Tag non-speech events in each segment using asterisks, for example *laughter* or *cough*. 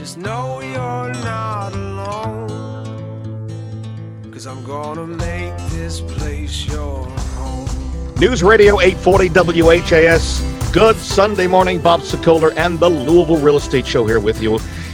Just know you're not alone. Cause I'm gonna make this place your home. News Radio 840 WHAS. Good Sunday morning. Bob Sokoler and the Louisville Real Estate Show here with you.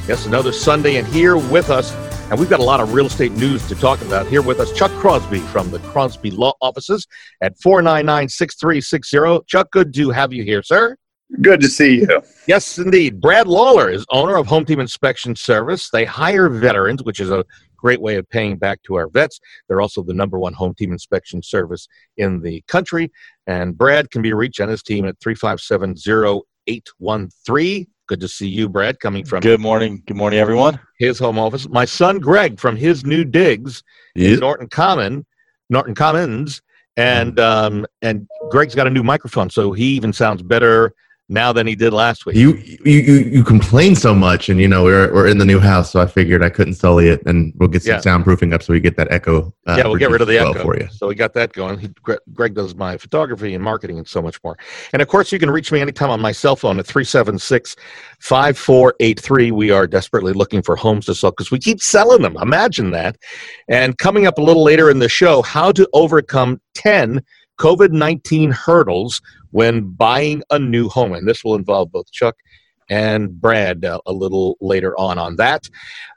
Yes, another Sunday, and here with us, and we've got a lot of real estate news to talk about. Here with us, Chuck Crosby from the Crosby Law Offices at 499 6360. Chuck, good to have you here, sir. Good to see you. Yes, indeed. Brad Lawler is owner of Home Team Inspection Service. They hire veterans, which is a great way of paying back to our vets. They're also the number one home team inspection service in the country. And Brad can be reached on his team at 357 0813. Good to see you, Brad, coming from Good morning. Good morning, everyone. his home office. My son Greg from his new digs in Norton Common, Norton Commons, and um, and Greg's got a new microphone, so he even sounds better now than he did last week. You, you you you complain so much, and you know we're we're in the new house, so I figured I couldn't sully it, and we'll get some Yeah. soundproofing up so we get that echo. uh, yeah, we'll get rid of the reduced echo for you. So we got that going. He, Greg does my photography and marketing and so much more. And of course, you can reach me anytime on my cell phone at 376 5483. We are desperately looking for homes to sell because we keep selling them. Imagine that. And coming up a little later in the show, how to overcome 10 COVID 19 hurdles when buying a new home. And this will involve both Chuck and Brad uh, a little later on on that.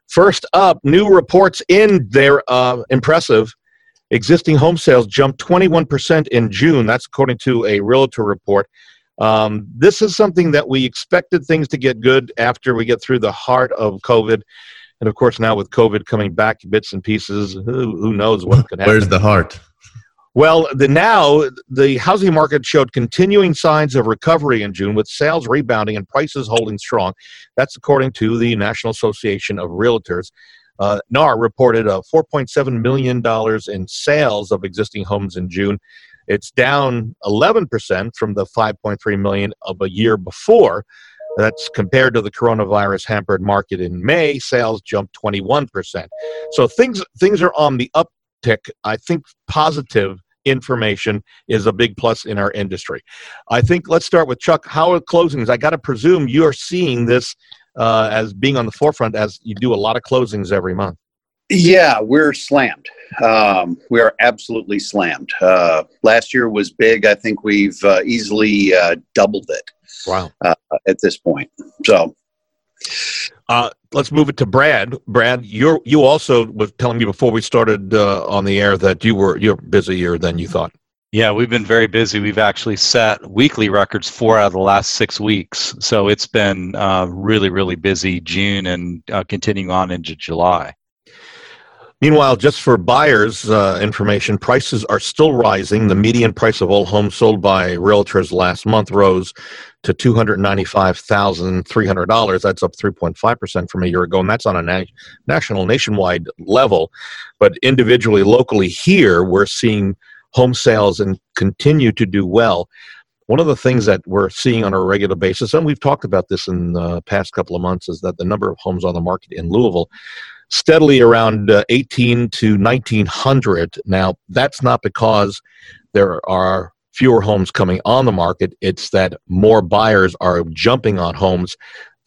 First up, new reports in their uh, impressive existing home sales jumped 21% in June. That's according to a realtor report. Um, this is something that we expected things to get good after we get through the heart of COVID. And of course, now with COVID coming back bits and pieces, who, who knows what could *laughs* happen. Where's the heart? Well, the now the housing market showed continuing signs of recovery in June, with sales rebounding and prices holding strong. That's according to the National Association of Realtors. Uh, NAR reported a 4.7 million dollars in sales of existing homes in June. It's down 11 percent from the 5.3 million of a year before. That's compared to the coronavirus hampered market in May. Sales jumped 21 percent. So things things are on the uptick. I think positive information is a big plus in our industry. I think let's start with Chuck. How are closings? I got to presume you're seeing this uh, as being on the forefront as you do a lot of closings every month. Yeah, we're slammed. Um, we are absolutely slammed. Uh, last year was big. I think we've uh, easily uh, doubled it Wow. uh, at this point. So, Uh, let's move it to Brad. Brad, you're you also was telling me before we started uh, on the air that you were you're busier than you thought. Yeah, we've been very busy. We've actually set weekly records four out of the last six weeks. So it's been uh, really, really busy June and uh, continuing on into July. Meanwhile, just for buyers' uh, information, prices are still rising. The median price of all homes sold by realtors last month rose to two hundred ninety-five thousand three hundred dollars. That's up three point five percent from a year ago, and that's on a na- national, nationwide level. But individually, locally here, we're seeing home sales and continue to do well. One of the things that we're seeing on a regular basis, and we've talked about this in the past couple of months, is that the number of homes on the market in Louisville steadily around uh, 18 to 1900. Now, that's not because there are fewer homes coming on the market, it's that more buyers are jumping on homes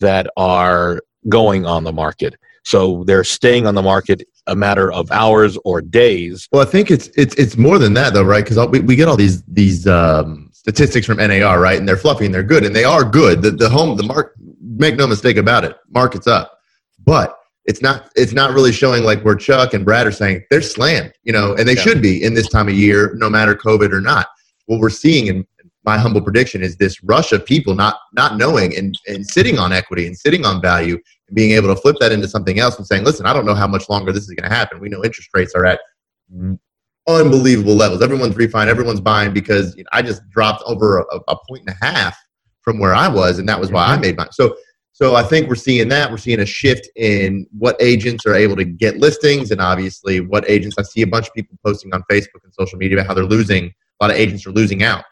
that are going on the market. So they're staying on the market a matter of hours or days. Well, I think it's it's it's more than that though, right? Because we, we get all these these um, statistics from NAR, right? And they're fluffy and they're good, and they are good. The the home the mark make no mistake about it, market's up, but it's not it's not really showing like where Chuck and Brad are saying they're slammed, you know, and they Yeah. should be in this time of year, no matter COVID or not. What we're seeing in my humble prediction is this rush of people not not knowing and, and sitting on equity and sitting on value and being able to flip that into something else and saying, listen, I don't know how much longer this is going to happen. We know interest rates are at unbelievable levels. Everyone's refining, everyone's buying because you know, I just dropped over a, a point and a half from where I was, and that was why I mm-hmm. made mine. So, so I think we're seeing that. We're seeing a shift in what agents are able to get listings, and obviously what agents. I see a bunch of people posting on Facebook and social media about how they're losing. A lot of agents are losing out.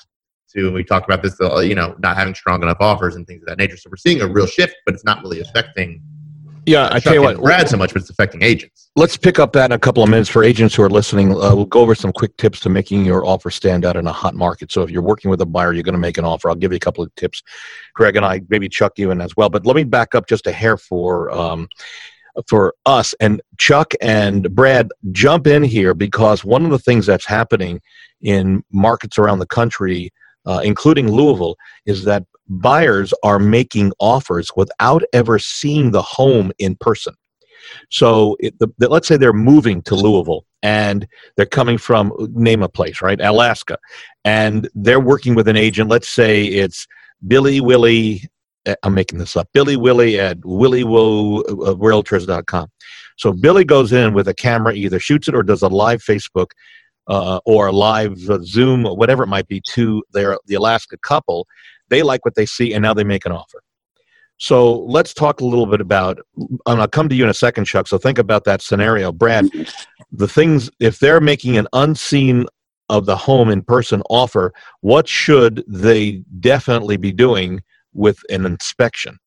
To we talked about this, uh, you know, not having strong enough offers and things of that nature. So we're seeing a real shift, but it's not really affecting Yeah, I tell you what, Brad so much, but it's affecting agents. let's pick up that in a couple of minutes for agents who are listening. Uh, we'll go over some quick tips to making your offer stand out in a hot market. So if you're working with a buyer, you're going to make an offer. I'll give you a couple of tips. Greg and I, maybe Chuck you in as well. But let me back up just a hair for um, for us and Chuck and Brad jump in here because one of the things that's happening in markets around the country, uh, including Louisville, is that buyers are making offers without ever seeing the home in person. So it, the, the, let's say they're moving to Louisville and they're coming from name a place, right? Alaska, and they're working with an agent. Let's say it's Billy Willie. eh, I'm making this up. Billy Willie at WillyWoRealtors.com. So Billy goes in with a camera, either shoots it or does a live Facebook uh, or a live Zoom, or whatever it might be, to their the Alaska couple. They like what they see, and now they make an offer. So let's talk a little bit about, and I'll come to you in a second, Chuck. So think about that scenario. Brad, mm-hmm. the things, if they're making an unseen of the home in person offer, what should they definitely be doing with an inspection?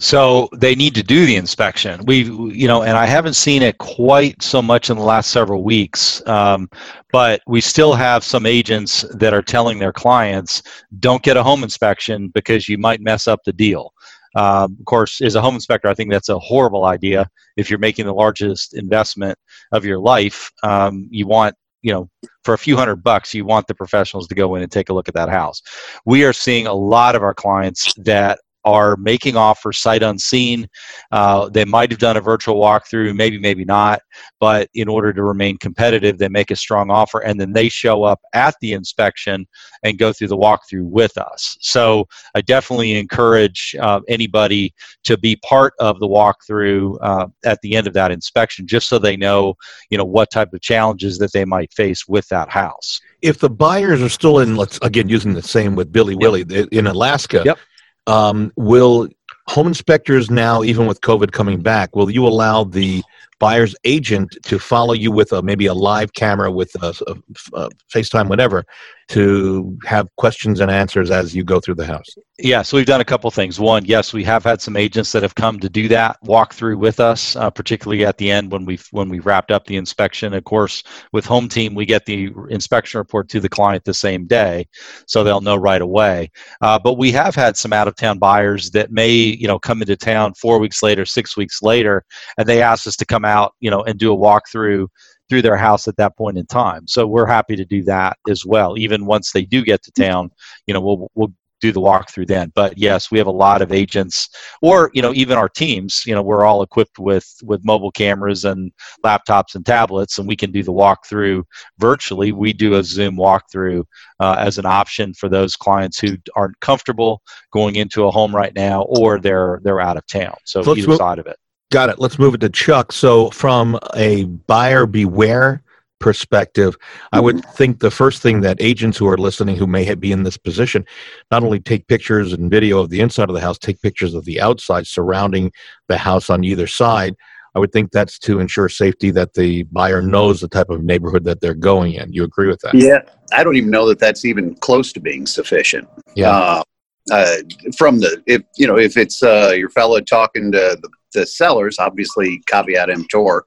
So they need to do the inspection. We, you know, and I haven't seen it quite so much in the last several weeks, um, but we still have some agents that are telling their clients, "Don't get a home inspection because you might mess up the deal." Um, of course, as a home inspector, I think that's a horrible idea. If you're making the largest investment of your life, um, you want you know for a few hundred bucks you want the professionals to go in and take a look at that house we are seeing a lot of our clients that are making offers sight unseen. Uh, they might have done a virtual walkthrough, maybe, maybe not. But in order to remain competitive, they make a strong offer and then they show up at the inspection and go through the walkthrough with us. So I definitely encourage uh, anybody to be part of the walkthrough uh, at the end of that inspection, just so they know, you know, what type of challenges that they might face with that house. If the buyers are still in, let's again using the same with Billy Willie in Alaska, Yep. Um, will home inspectors now, even with COVID coming back, will you allow the buyer's agent to follow you with a, maybe a live camera with a, a, a FaceTime, whatever, to have questions and answers as you go through the house? Yeah, so we've done a couple things. One, yes, we have had some agents that have come to do that walk through with us, uh, particularly at the end when we when we wrapped up the inspection. Of course, with Home Team, we get the inspection report to the client the same day, so they'll know right away. Uh, but we have had some out of town buyers that may you know come into town four weeks later, six weeks later, and they ask us to come out you know and do a walkthrough through their house at that point in time. So we're happy to do that as well. Even once they do get to town, you know, we'll we'll do the walkthrough then. But yes, we have a lot of agents, or you know, even our teams. You know, we're all equipped with with mobile cameras and laptops and tablets, and we can do the walkthrough virtually. We do a Zoom walkthrough uh, as an option for those clients who aren't comfortable going into a home right now, or they're they're out of town. So Let's either side of it. Got it. Let's move it to Chuck. So, from a buyer beware perspective, I would think the first thing that agents who are listening who may be in this position not only take pictures and video of the inside of the house, take pictures of the outside surrounding the house on either side. I would think that's to ensure safety that the buyer knows the type of neighborhood that they're going in. You agree with that? Yeah, I don't even know that that's even close to being sufficient. Yeah. Uh, uh, from the if you know if it's uh, your fellow talking to the, the sellers, obviously caveat emptor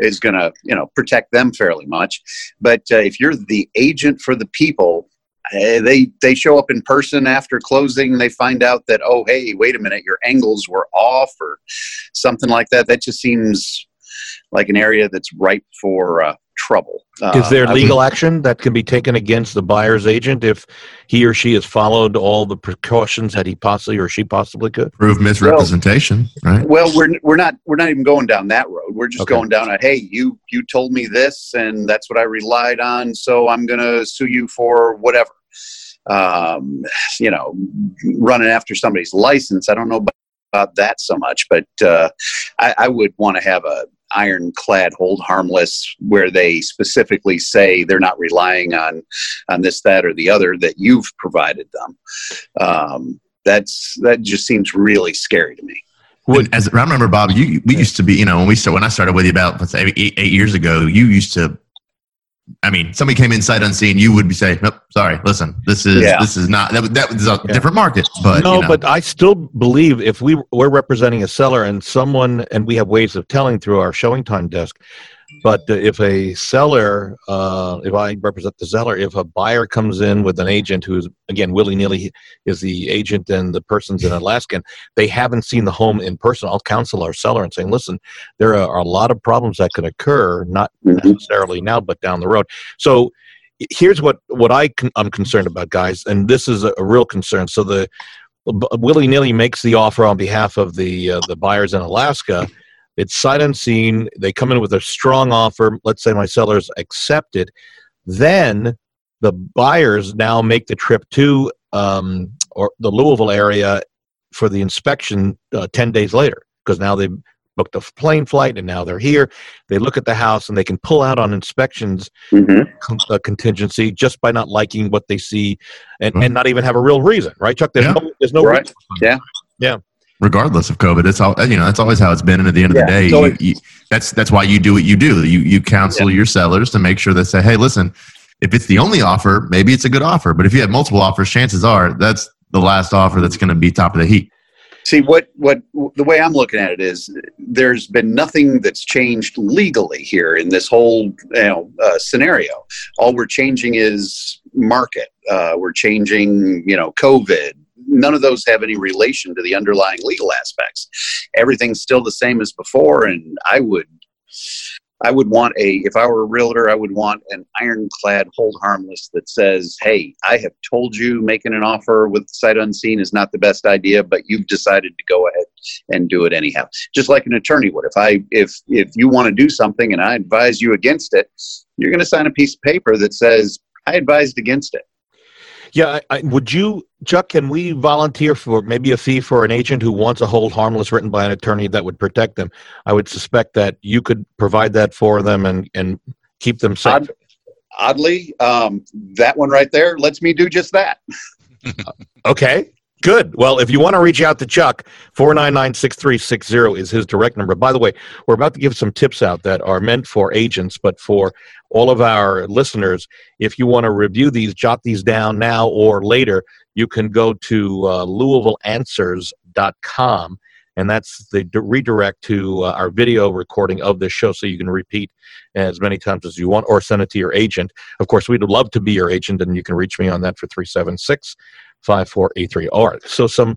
is going to you know protect them fairly much. But uh, if you're the agent for the people, uh, they they show up in person after closing. They find out that oh hey wait a minute your angles were off or something like that. That just seems like an area that's ripe for uh, trouble. Uh, Is there I would- legal action that can be taken against the buyer's agent if he or she has followed all the precautions that he possibly or she possibly could? Prove misrepresentation, right? Well, we're we're not we're not even going down that road. We're just Okay. going down a hey, you you told me this, and that's what I relied on, so I'm gonna sue you for whatever. Um, you know, running after somebody's license. I don't know about, about that so much, but uh, I, I would want to have a ironclad hold harmless where they specifically say they're not relying on on this that or the other that you've provided them. Um, that's that just seems really scary to me. And as I remember, Bob, you we used to be, you know, when we started, when I started with you about let's say eight, eight years ago, you used to I mean, somebody came in sight unseen, you would be saying, "Nope, sorry, listen, this is Yeah. this is not that, that was a Yeah. different market." But no, you know, but I still believe if we we're representing a seller and someone, and we have ways of telling through our showing time desk. But if a seller, uh, if I represent the seller, if a buyer comes in with an agent who's again willy nilly is the agent and the person's in Alaska, and they haven't seen the home in person, I'll counsel our seller and saying, listen, there are a lot of problems that could occur, not Mhm. necessarily now, but down the road. So here's what what I con- I'm concerned about, guys, and this is a, a real concern. So the willy nilly makes the offer on behalf of the uh, the buyers in Alaska. It's sight unseen. They come in with a strong offer. Let's say my sellers accept it. Then the buyers now make the trip to um, or the Louisville area for the inspection uh, 10 days later because now they've booked a plane flight and now they're here. They look at the house and they can pull out on inspections Mhm. con- uh, contingency just by not liking what they see and, and not even have a real reason, right, Chuck? There's Yeah. no, there's no Right. reason. Regardless of COVID, it's all you know. That's always how it's been. And at the end of the day, so you, you, that's that's why you do what you do. You you counsel your sellers to make sure they say, "Hey, listen, if it's the only offer, maybe it's a good offer. But if you have multiple offers, chances are that's the last offer that's going to be top of the heap." See what what the way I'm looking at it is there's been nothing that's changed legally here in this whole you know uh, scenario. All we're changing is market. Uh, we're changing you know COVID. None of those have any relation to the underlying legal aspects. Everything's still the same as before, and I would. I would want a, if I were a realtor, I would want an ironclad hold harmless that says, hey, I have told you making an offer with sight unseen is not the best idea, but you've decided to go ahead and do it anyhow. Just like an attorney would. If I, if, if you want to do something and I advise you against it, you're going to sign a piece of paper that says, I advised against it. Yeah, I, I, would you, Chuck? Can we volunteer for maybe a fee for an agent who wants a hold harmless written by an attorney that would protect them? I would suspect that you could provide that for them and and keep them safe. Odd- Oddly, um, that one right there lets me do just that. *laughs* Okay, good. Well, if you want to reach out to Chuck, 499-6360 is his direct number. By the way, we're about to give some tips out that are meant for agents, but for all of our listeners, if you want to review these, jot these down now or later, you can go to uh, louisvilleanswers.com and that's the redirect to uh, our video recording of this show so you can repeat as many times as you want or send it to your agent. Of course, we'd love to be your agent and you can reach me on that for 376 5483. All right. So some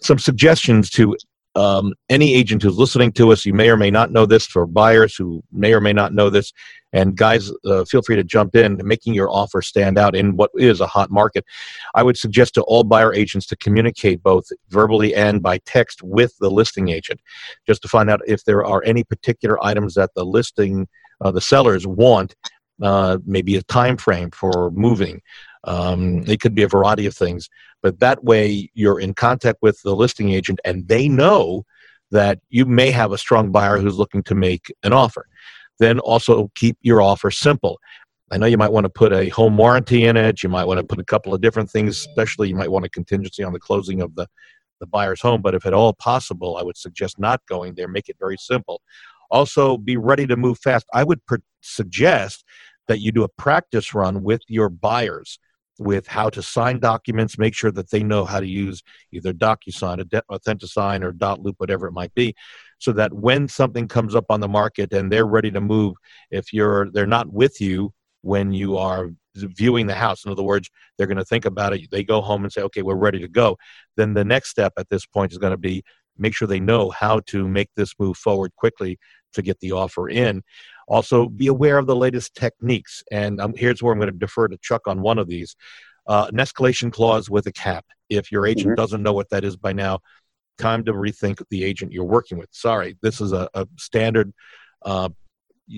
some suggestions to um, any agent who's listening to us. You may or may not know this for buyers who may or may not know this. And guys, uh, feel free to jump in, making your offer stand out in what is a hot market. I would suggest to all buyer agents to communicate both verbally and by text with the listing agent, just to find out if there are any particular items that the listing, uh, the sellers want. Uh, maybe a time frame for moving. Um, it could be a variety of things, but that way you're in contact with the listing agent and they know that you may have a strong buyer who's looking to make an offer. Then also keep your offer simple. I know you might want to put a home warranty in it. You might want to put a couple of different things, especially you might want a contingency on the closing of the, the buyer's home. But if at all possible, I would suggest not going there. Make it very simple. Also, be ready to move fast. I would per- suggest that you do a practice run with your buyers with how to sign documents, make sure that they know how to use either DocuSign, Authentisign, or Dotloop, whatever it might be, so that when something comes up on the market and they're ready to move, if you're they're not with you when you are viewing the house, in other words, they're going to think about it. They go home and say, "Okay, we're ready to go." Then the next step at this point is going to be make sure they know how to make this move forward quickly to get the offer in. Also, be aware of the latest techniques. And um, here's where I'm going to defer to Chuck on one of these uh, an escalation clause with a cap. If your agent Mhm. doesn't know what that is by now, time to rethink the agent you're working with. Sorry, this is a, a standard uh,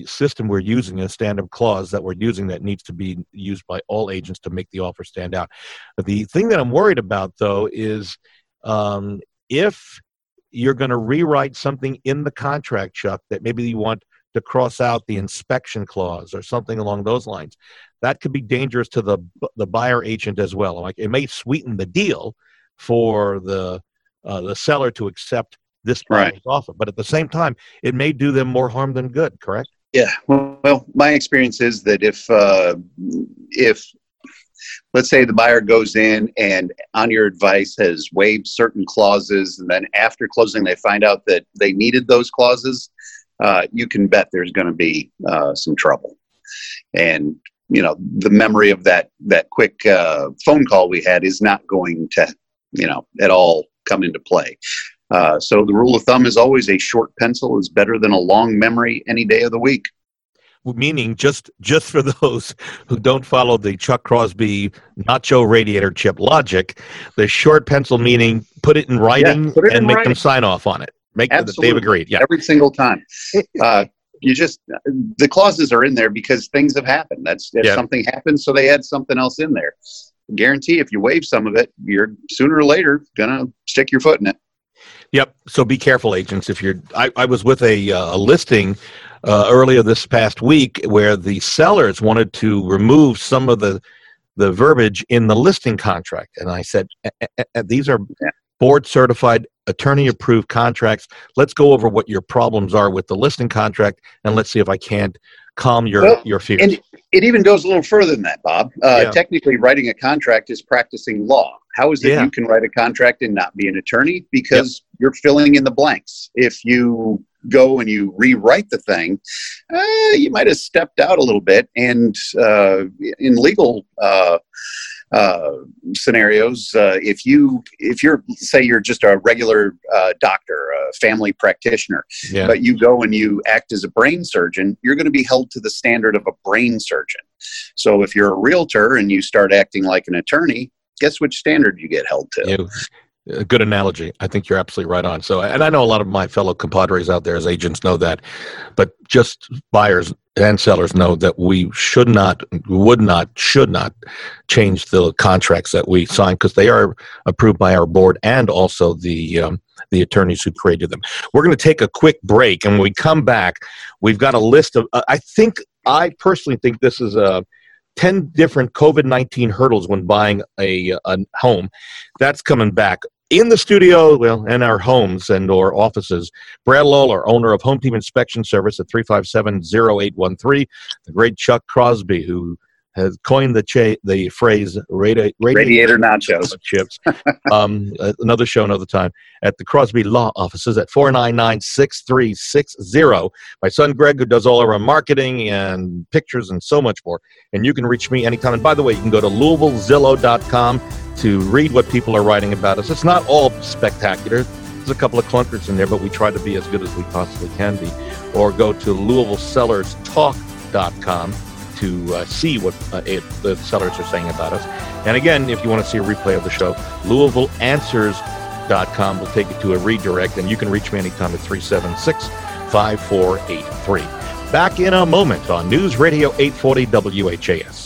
system we're using, a standard clause that we're using that needs to be used by all agents to make the offer stand out. The thing that I'm worried about, though, is um, if you're going to rewrite something in the contract, Chuck, that maybe you want to cross out the inspection clause or something along those lines. That could be dangerous to the the buyer agent as well. Like it may sweeten the deal for the uh, the seller to accept this Right. offer, but at the same time, it may do them more harm than good. Correct? Yeah. Well, my experience is that if uh, if let's say the buyer goes in and on your advice has waived certain clauses, and then after closing they find out that they needed those clauses, uh, you can bet there's going to be uh, some trouble. And you know the memory of that that quick uh, phone call we had is not going to you know at all come into play. Uh, so the rule of thumb is always a short pencil is better than a long memory any day of the week. Meaning, just just for *laughs* those who don't follow the Chuck Crosby nacho radiator chip logic, the short pencil meaning put it in writing put it and in make writing. them sign off on it. Make that they've agreed. Yeah. every single time. Uh, you just the clauses are in there because things have happened. That's if Yeah. something happens, so they add something else in there. Guarantee if you waive some of it, you're sooner or later gonna stick your foot in it. Yep. So be careful, agents. If you're, I, I was with a, uh, a listing uh, earlier this past week where the sellers wanted to remove some of the the verbiage in the listing contract, and I said, "Eh, eh, eh, eh, these are board certified, attorney approved contracts. Let's go over what your problems are with the listing contract, and let's see if I can't calm your Well, your fears. And it even goes a little further than that, Bob. Uh, Yeah. Technically, writing a contract is practicing law. How is it Yeah. you can write a contract and not be an attorney? Because you're filling in the blanks. If you go and you rewrite the thing, uh, you might have stepped out a little bit. And uh, in legal uh, uh, scenarios, uh, if you if you're say you're just a regular uh, doctor, a family practitioner, yeah. but you go and you act as a brain surgeon, you're going to be held to the standard of a brain surgeon. So if you're a realtor and you start acting like an attorney, guess which standard you get held to? You, a good analogy. I think you're absolutely right on. So, and I know a lot of my fellow compadres out there as agents know that, but just buyers and sellers know that we should not, would not, should not change the contracts that we sign because they are approved by our board and also the um, the attorneys who created them. We're going to take a quick break, and when we come back, we've got a list of. Uh, I think I personally think this is a. 10 different COVID 19 hurdles when buying a, a home. That's coming back in the studio, well, in our homes and or offices. Brad Lawler, owner of Home Team Inspection Service at 357-0813. The great Chuck Crosby, who has coined the cha- the phrase radi- Radiator nachos. *laughs* chips. um, uh, another show, another time at the Crosby Law Offices at 499-6360. My son Greg, who does all of our marketing and pictures and so much more. And you can reach me anytime. And by the way, you can go to LouisvilleZillow.com to read what people are writing about us. It's not all spectacular. There's a couple of clunkers in there, but we try to be as good as we possibly can be. Or go to LouisvilleSellersTalk.com to uh, see what uh, it, the sellers are saying about us. And again, if you want to see a replay of the show, LouisvilleAnswers.com will take you to a redirect, and you can reach me anytime at 376 5483. Back in a moment on News Radio 840 WHAS.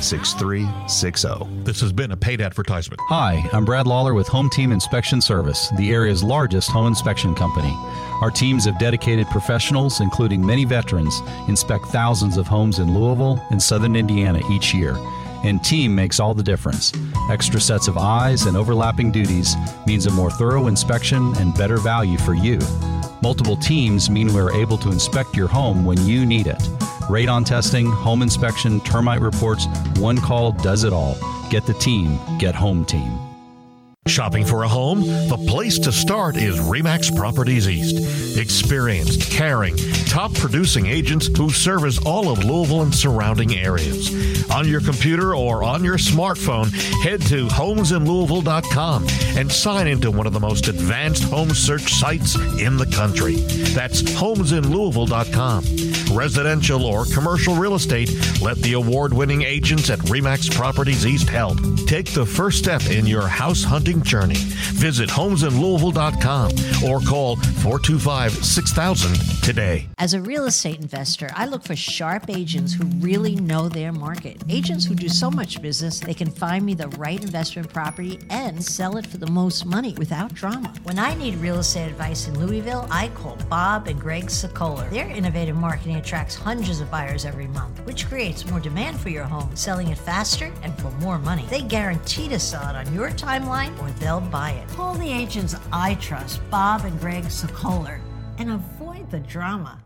6360. This has been a paid advertisement. Hi, I'm Brad Lawler with Home Team Inspection Service, the area's largest home inspection company. Our teams of dedicated professionals, including many veterans, inspect thousands of homes in Louisville and southern Indiana each year. And team makes all the difference. Extra sets of eyes and overlapping duties means a more thorough inspection and better value for you. Multiple teams mean we're able to inspect your home when you need it. Radon testing, home inspection, termite reports, one call does it all. Get the team, get Home Team. Shopping for a home? The place to start is Remax Properties East. Experienced, caring, top producing agents who service all of Louisville and surrounding areas. On your computer or on your smartphone, head to homesinlouisville.com and sign into one of the most advanced home search sites in the country. That's homesinlouisville.com. Residential or commercial real estate, let the award winning agents at Remax Properties East help. Take the first step in your house hunting journey. Visit homesinlouisville.com or call 425 6000 today. As a real estate investor, I look for sharp agents who really know their market. Agents who do so much business, they can find me the right investment property and sell it for the most money without drama. When I need real estate advice in Louisville, I call Bob and Greg Sokoler. Their innovative marketing attracts hundreds of buyers every month, which creates more demand for your home, selling it faster and for more money. They guarantee to sell it on your timeline or they'll buy it. Call the agents I trust, Bob and Greg Sokoler, and avoid the drama.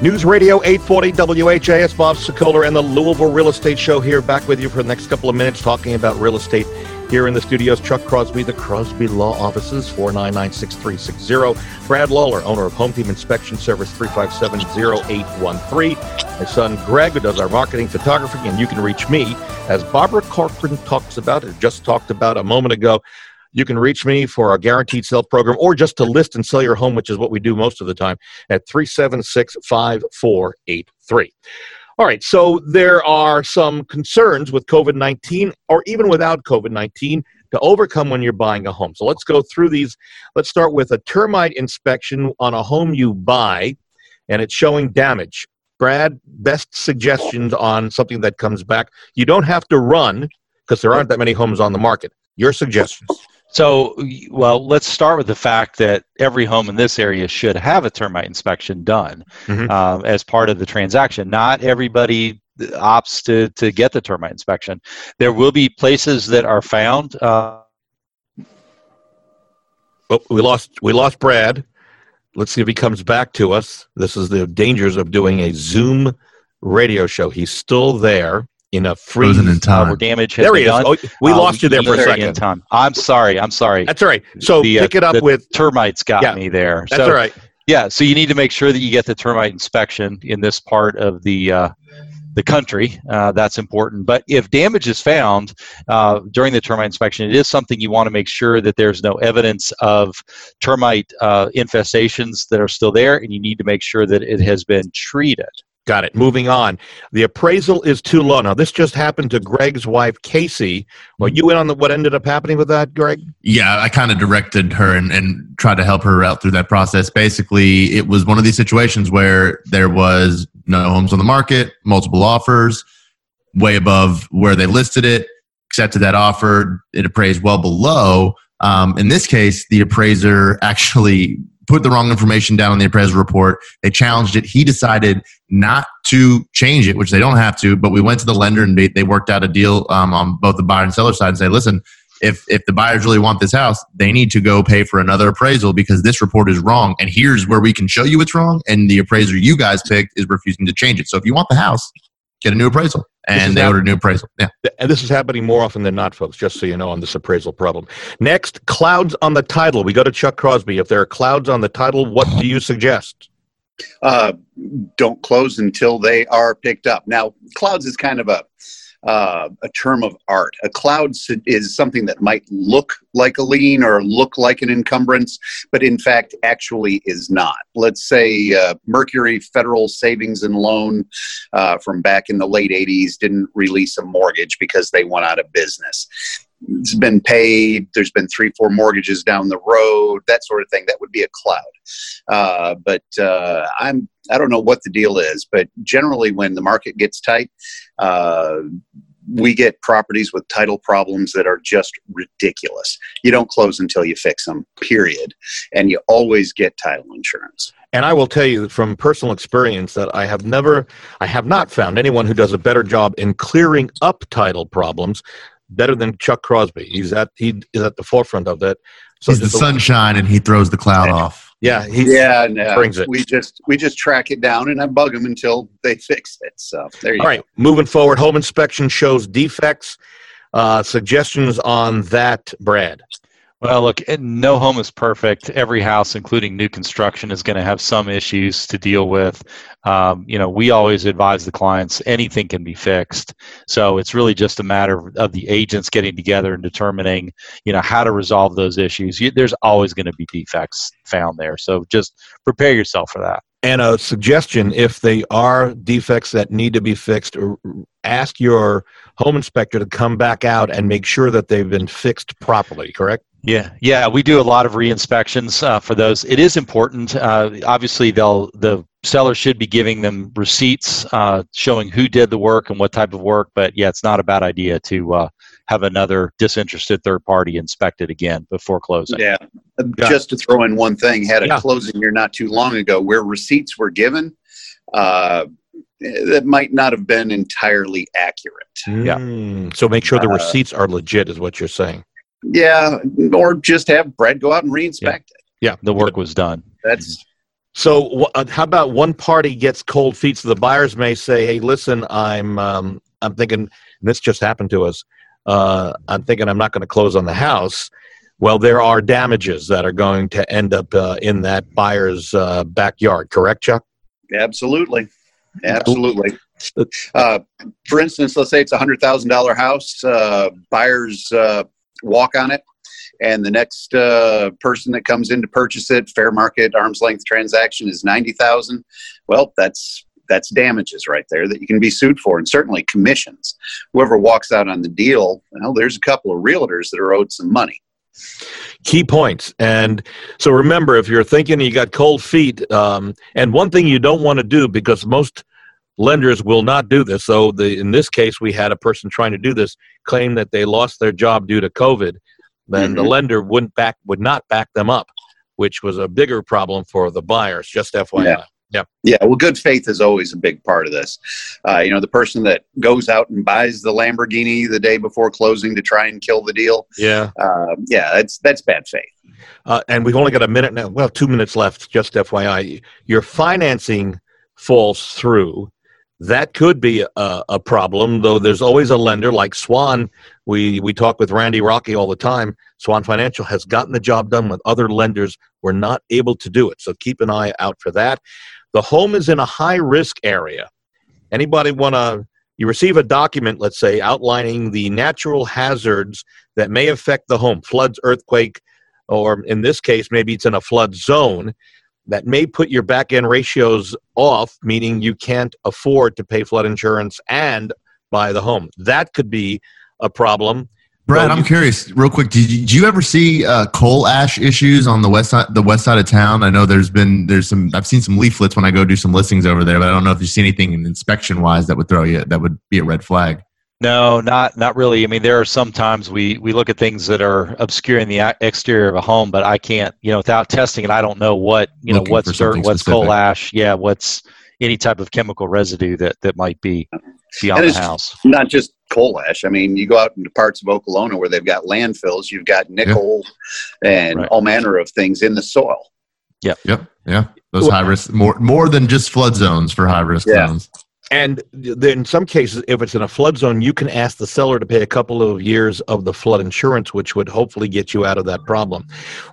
News Radio 840 WHAS, Bob Sokoler and the Louisville Real Estate Show here, back with you for the next couple of minutes talking about real estate here in the studios. Chuck Crosby, the Crosby Law Offices, 499-6360. Brad Lawler, owner of Home Team Inspection Service, 357-0813. My son Greg, who does our marketing photography, and you can reach me, as Barbara Corcoran talks about, just talked about a moment ago, you can reach me for our guaranteed sale program or just to list and sell your home, which is what we do most of the time, at 376 5483. All right, so there are some concerns with COVID 19 or even without COVID 19 to overcome when you're buying a home. So let's go through these. Let's start with a termite inspection on a home you buy and it's showing damage. Brad, best suggestions on something that comes back. You don't have to run because there aren't that many homes on the market. Your suggestions. So, well, let's start with the fact that every home in this area should have a termite inspection done Mhm. um, as part of the transaction. Not everybody opts to, to get the termite inspection. There will be places that are found. Uh, Oh, we lost we lost Brad. Let's see if he comes back to us. This is the dangers of doing a Zoom radio show. He's still there in a freeze. Frozen in uh, time. where damage has There he been is. done. Oh, we Uh, lost you there for a second. Time. I'm sorry. I'm sorry. That's all right. So The, uh, pick it up the with. termites got Yeah, me there. That's so, all right. Yeah, so you need to make sure that you get the termite inspection in this part of the uh, the country. Uh, that's important. But if damage is found uh, during the termite inspection, it is something you want to make sure that there's no evidence of termite uh, infestations that are still there, and you need to make sure that it has been treated. Got it. Moving on. The appraisal is too low. Now, this just happened to Greg's wife, Casey. Well, you in on the, what ended up happening with that, Greg? Yeah, I kind of directed her and, and tried to help her out through that process. Basically, it was one of these situations where there was no homes on the market, multiple offers, way above where they listed it, accepted that offer. It appraised well below. Um, in this case, the appraiser *laughs* actually put the wrong information down in the appraisal report. They challenged it. He decided not to change it, which they don't have to. But we went to the lender and they, they worked out a deal um, on both the buyer and seller side and say, listen, if if the buyers really want this house, they need to go pay for another appraisal because this report is wrong. And here's where we can show you it's wrong. And the appraiser you guys picked is refusing to change it. So if you want the house, get a new appraisal. And they not- ordered a new appraisal. Yeah. And this is happening more often than not, folks, just so you know on this appraisal problem. Next, clouds on the title. We go to Chuck Crosby. If there are clouds on the title, what do you suggest? uh, don't close until they are picked up. Now, clouds is kind of a uh, a term of art. A cloud is something that might look like a lien or look like an encumbrance, but in fact actually is not. Let's say uh, Mercury Federal Savings and Loan uh, from back in the late 80s didn't release a mortgage because they went out of business. It's been paid. There's been three, four mortgages down the road, that sort of thing. That would be a cloud. Uh, but uh, I'm I don't know what the deal is, but generally when the market gets tight, uh, we get properties with title problems that are just ridiculous. You don't close until you fix them. Period, and you always get title insurance. And I will tell you from personal experience that I have never, I have not found anyone who does a better job in clearing up title problems better than Chuck Crosby. He's at he is at the forefront of that. So He's the sunshine and he throws the cloud off. Yeah, he Yeah, and uh, brings it. we just we just track it down and I bug them until they *laughs* fix it. So there you go. All right, moving forward, home inspection shows defects. Uh, suggestions on that, Brad? Well, look, no home is perfect. Every house, including new construction, is going to have some issues to deal with. Um, you know, we always advise the clients anything can be fixed. So it's really just a matter of the agents getting together and determining, you know, how to resolve those issues. You, there's always going to be defects found there. So just prepare yourself for that. And a suggestion if they are defects that need to be fixed, ask your home inspector to come back out and make sure that they've been fixed properly, correct? Yeah, yeah, we do a lot of re-inspections uh, for those. It is important. Uh, obviously, they'll the seller should be giving them receipts uh, showing who did the work and what type of work. But yeah, it's not a bad idea to uh, have another disinterested third party inspect it again before closing. Yeah. Yeah. Just to throw in one thing, had a Yeah. closing here not too long ago where receipts were given. Uh, that might not have been entirely accurate. Yeah. Mm, So make sure the Uh, receipts are legit, is what you're saying. Yeah, or just have Brett go out and re-inspect it. Yeah. The work was done. That's So uh, how about one party gets cold feet? So the buyers may say, "Hey, listen, I'm um, I'm thinking this just happened to us. Uh, I'm thinking I'm not going to close on the house." Well, there are damages that are going to end up uh, in that buyer's uh, backyard. Correct, Chuck? absolutely, absolutely. Uh, for instance, let's say it's a hundred thousand dollar house. Uh, buyers uh, walk on it, and the next uh, person that comes in to purchase it, fair market arm's length transaction is ninety thousand. Well, that's that's damages right there that you can be sued for, and certainly commissions. Whoever walks out on the deal, well, there's a couple of realtors that are owed some money. key points. And so remember, if you're thinking you got cold feet, um, and one thing you don't want to do because most lenders will not do this. So the in this case, we had a person trying to do this claim that they lost their job due to COVID. Then the Mhm. lender wouldn't back would not back them up, which was a bigger problem for the buyers. Just FYI. Yeah, Yeah. well, good faith is always a big part of this. Uh, you know, the person that goes out and buys the Lamborghini the day before closing to try and kill the deal. Yeah. Uh, yeah, that's that's bad faith. Uh, and we've only got a minute now. Well, two minutes left. Just FYI, your financing falls through. That could be a, a problem, though. There's always a lender like Swan. We we talk with Randy Rocky all the time. Swan Financial has gotten the job done when other lenders were not able to do it. So keep an eye out for that. The home is in a high risk area. Anybody want to? You receive a document, let's say, outlining the natural hazards that may affect the home: floods, earthquake, or in this case, maybe it's in a flood zone that may put your back end ratios off, meaning you can't afford to pay flood insurance and buy the home. That could be a problem. Brad, I'm curious, real quick. Did you, did you ever see uh, coal ash issues on the west side, the west side of town? I know there's been there's some. I've seen some leaflets when I go do some listings over there, but I don't know if you see anything inspection wise that would throw you that would be a red flag. No, not not really. I mean, there are some times we we look at things that are obscuring the exterior of a home, but I can't, you know, without testing it, I don't know what you know what's dirt, something what's coal ash, yeah, what's any type of chemical residue that that might be beyond the house. Not just coal ash. I mean, you go out into parts of Oklahoma where they've got landfills. You've got nickel and Right. all manner of things in the soil. Yep. Yep. Yeah. Those Well- high risk more more than just flood zones for high risk Yeah. zones. And in some cases, if it's in a flood zone, you can ask the seller to pay a couple of years of the flood insurance, which would hopefully get you out of that problem.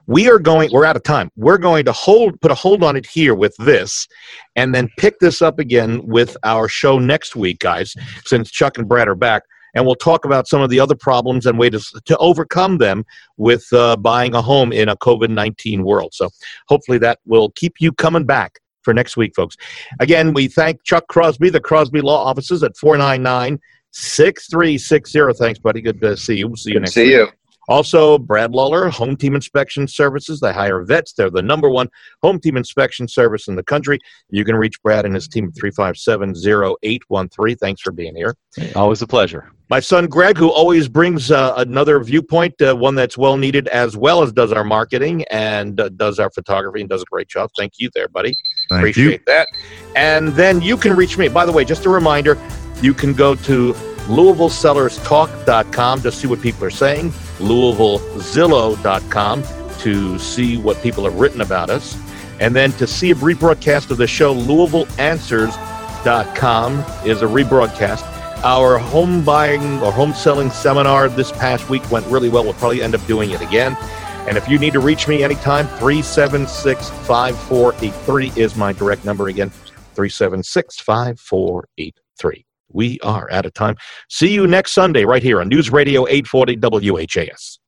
We are going, we're out of time. We're going to hold, put a hold on it here with this, and then pick this up again with our show next week, guys, since Chuck and Brad are back. And we'll talk about some of the other problems and ways to, to overcome them with uh, buying a home in a COVID 19 world. So hopefully that will keep you coming back for next week, folks. Again, we thank Chuck Crosby, the Crosby Law Offices at 499 6360. Thanks, buddy. Good to see you. We'll see you Good to next see week. you. Also, Brad Lawler, Home Team Inspection Services. They hire vets. They're the number one home team inspection service in the country. You can reach Brad and his team at 357 0813. Thanks for being here. Always a pleasure. My son Greg, who always brings uh, another viewpoint, uh, one that's well needed, as well as does our marketing and uh, does our photography and does a great job. Thank you there, buddy. Thank Appreciate you. that. And then you can reach me. By the way, just a reminder, you can go to LouisvilleSellersTalk.com to see what people are saying, LouisvilleZillow.com to see what people have written about us, and then to see a rebroadcast of the show, LouisvilleAnswers.com is a rebroadcast. Our home buying or home selling seminar this past week went really well. We'll probably end up doing it again. And if you need to reach me anytime, 376 5483 is my direct number again. 376 5483. We are out of time. See you next Sunday right here on News Radio 840 WHAS.